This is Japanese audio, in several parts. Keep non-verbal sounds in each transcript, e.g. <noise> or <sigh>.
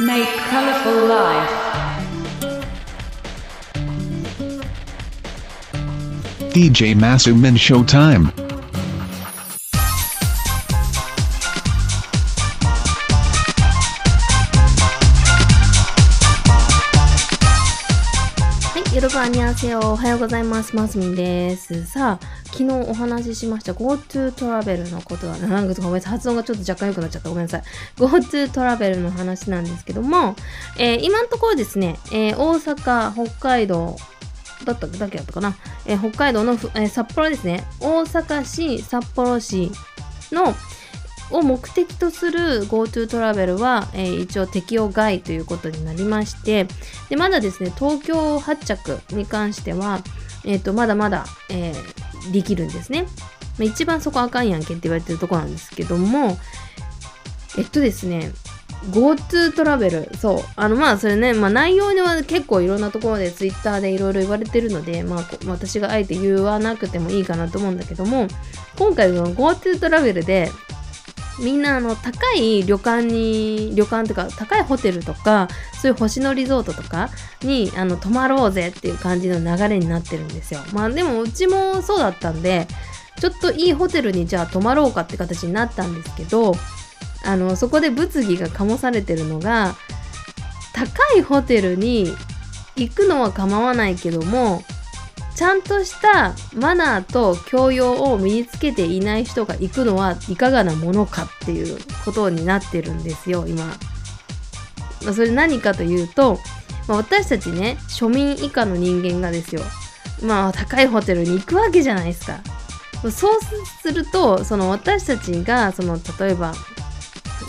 Make colorful life. DJ Masumin Showtime. はい、よろぶん、にゃんせよ。おはようございます。ますみんです。さあ、昨日お話ししました GoTo トラベルのことは、なんかごめんなさい、発音がちょっと若干良くなっちゃった。ごめんなさい。GoTo トラベルの話なんですけども、えー今のところですね、えー大阪、北海道、だっただけだったかな、えー北海道の、え札幌ですね、大阪市、札幌市の、を目的とする GoTo トラベルは、えー一応適用外ということになりましてでまだですね東京発着に関しては、えー、とまだまだ、えーできるんですね、まあ、一番そこあかんやんけって言われてるとこなんですけどもえっとですね GoTo トラベルそうあのまあそれね、まあ、内容では結構いろんなところで Twitter でいろいろ言われてるので、まあ、私があえて言わなくてもいいかなと思うんだけども今回の GoTo トラベルでみんなあの高い旅館に旅館とか高いホテルとかそういう星野リゾートとかにあの泊まろうぜっていう感じの流れになってるんですよ。まあでもうちもそうだったんでちょっといいホテルにじゃあ泊まろうかって形になったんですけどあのそこで物議が醸されてるのが高いホテルに行くのは構わないけどもちゃんとしたマナーと教養を身につけていない人が行くのはいかがなものかっていうことになってるんですよ今。まあ、それ何かというと、まあ、私たちね庶民以下の人間がですよまあ高いホテルに行くわけじゃないですか。そうするとその私たちがその例えば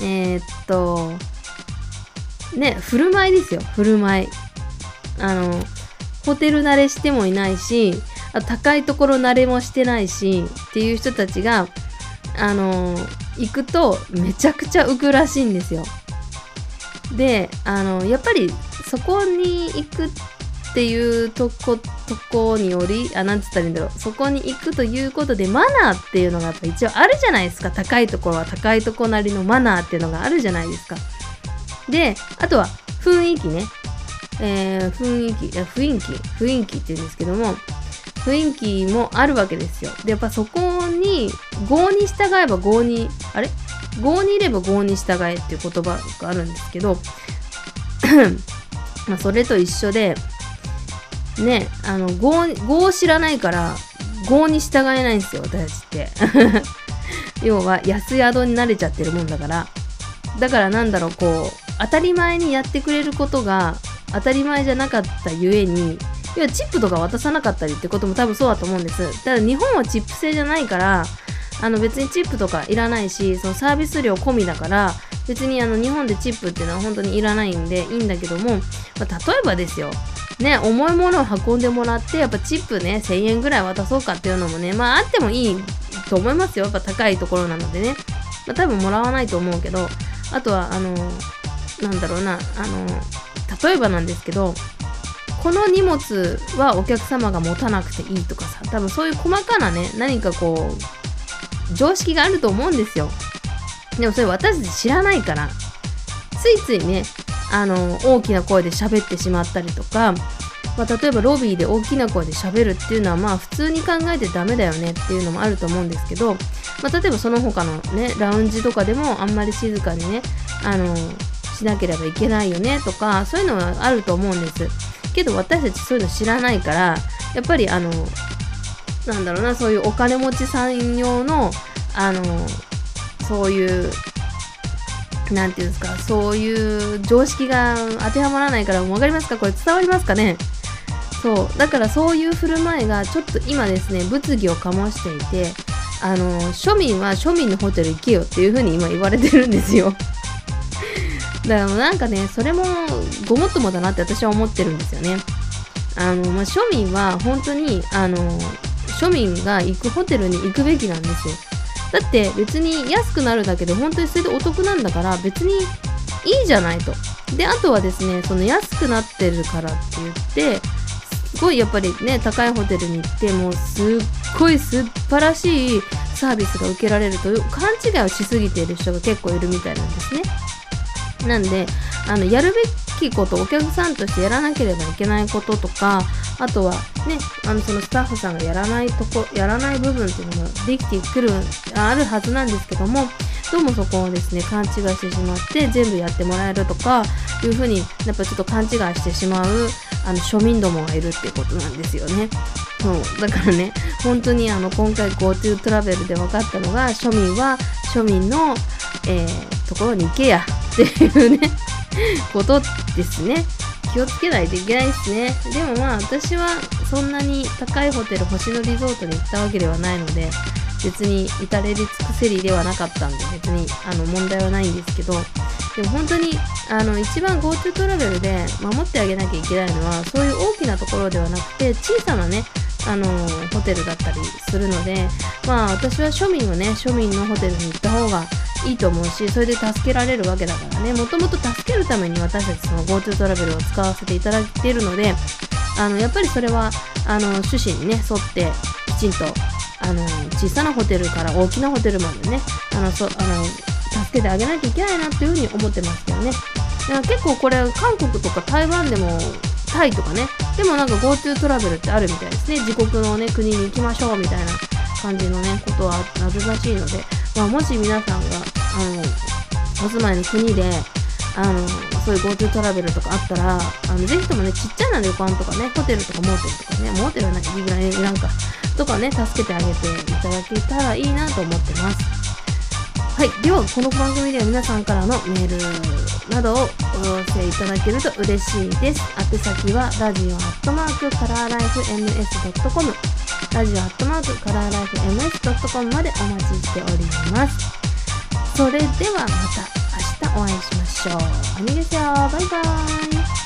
えーっとね振る舞いですよ振る舞い。あのホテル慣れしてもいないしあ高いところ慣れもしてないしっていう人たちがあの行くとめちゃくちゃ浮くらしいんですよ。であのやっぱりそこに行くっていうとことこによりあなんつったらいいんだろうそこに行くということでマナーっていうのがやっぱ一応あるじゃないですか高いところは高いとこなりのマナーっていうのがあるじゃないですか。であとは雰囲気ねえー雰囲気いや雰囲気雰囲気って言うんですけども雰囲気もあるわけですよ。でやっぱそこに合に従えば合にあれ？合にいれば合に従えっていう言葉があるんですけど <clears throat> まあそれと一緒でねあの合合を知らないから合に従えないんですよ私たちって。<laughs> 要は安宿に慣れちゃってるもんだから。だからなんだろうこう当たり前にやってくれることが当たり前じゃなかったゆえに要はチップとか渡さなかったりってことも多分そうだと思うんです。ただ日本はチップ制じゃないからあの別にチップとかいらないしそのサービス料込みだから別にあの日本でチップっていうのは本当にいらないんでいいんだけども、まあ、例えばですよ。ね重いものを運んでもらってやっぱチップね1000円ぐらい渡そうかっていうのもねまああってもいいと思いますよ。やっぱ高いところなのでね、まあ、多分もらわないと思うけど。あとはあのなんだろうなあの例えばなんですけどこの荷物はお客様が持たなくていいとかさ多分そういう細かなね何かこう常識があると思うんですよ。でもそれ私たち知らないからついついねあの大きな声で喋ってしまったりとか、まあ、例えばロビーで大きな声で喋るっていうのはまあ普通に考えてダメだよねっていうのもあると思うんですけど、まあ、例えばその他のねラウンジとかでもあんまり静かにねあのしなければいけないよねとかそういうのはあると思うんです。けど私たちそういうの知らないからやっぱりあのなんだろうなそういうお金持ちさん用のあのそういうなんていうんですかそういう常識が当てはまらないから分かりますか？これ伝わりますかね？そう。だからそういう振る舞いがちょっと今ですね物議を醸していてあの庶民は庶民のホテル行けよっていう風に今言われてるんですよ。だからなんかねそれもごもっともだなって私は思ってるんですよね。あの、まあ、庶民は本当にあの庶民が行くホテルに行くべきなんですよ。だって別に安くなるだけで本当にそれでお得なんだから別にいいじゃないと。であとはですねその安くなってるからって言ってすごいやっぱりね高いホテルに行ってもうすっごい素晴らしいサービスが受けられるという勘違いをしすぎている人が結構いるみたいなんですね。なんであのやるべきことお客さんとしてやらなければいけないこととかあとはねあのそのスタッフさんがやらないとこやらない部分っていうのもできてくるあるはずなんですけどもどうもそこをですね勘違いしてしまって全部やってもらえるとかいうふうにやっぱちょっと勘違いしてしまうあの庶民どもがいるっていうことなんですよね。そうだからね本当にあの今回 GoTo トラベルで分かったのが庶民は庶民の、えー、ところに行けやっていうね。<laughs> ことですね。気をつけないといけないですね。でもまあ私はそんなに高いホテル星野リゾートに行ったわけではないので別に至れり尽くせりではなかったんで別にあの問題はないんですけどでも本当にあの一番 GoTo トラベルで守ってあげなきゃいけないのはそういう大きなところではなくて小さなねあのホテルだったりするのでまあ私は庶民はね庶民のホテルに行った方がいいと思うしそれで助けられるわけだからね。もともと助けるために私たちその GoTo トラベルを使わせていただいているのであのやっぱりそれはあの趣旨にね沿ってきちんとあの小さなホテルから大きなホテルまでねあのそあの助けてあげなきゃいけないなっていうふうに思ってますけどね。だから結構これ韓国とか台湾でもタイとかねでもなんか GoTo トラベルってあるみたいですね。自国のね国に行きましょうみたいな感じのねことはあるらしいので、まあ、もし皆さんがあのお住まいの国であのそういう GoTo トラベルとかあったらあのぜひともねちっちゃな旅館とかねホテルとかモーテルとかねモーテルはなんかいいぐらいなんかとかね助けてあげていただけたらいいなと思ってますはい。では、この番組では皆さんからのメールなどをお寄せいただけると嬉しいです。宛先は、ラジオアットマークカラーライフ MS.com ラジオアットマークカラーライフ MS.com までお待ちしております。それではまた明日お会いしましょう。アニですよ。バイバーイ。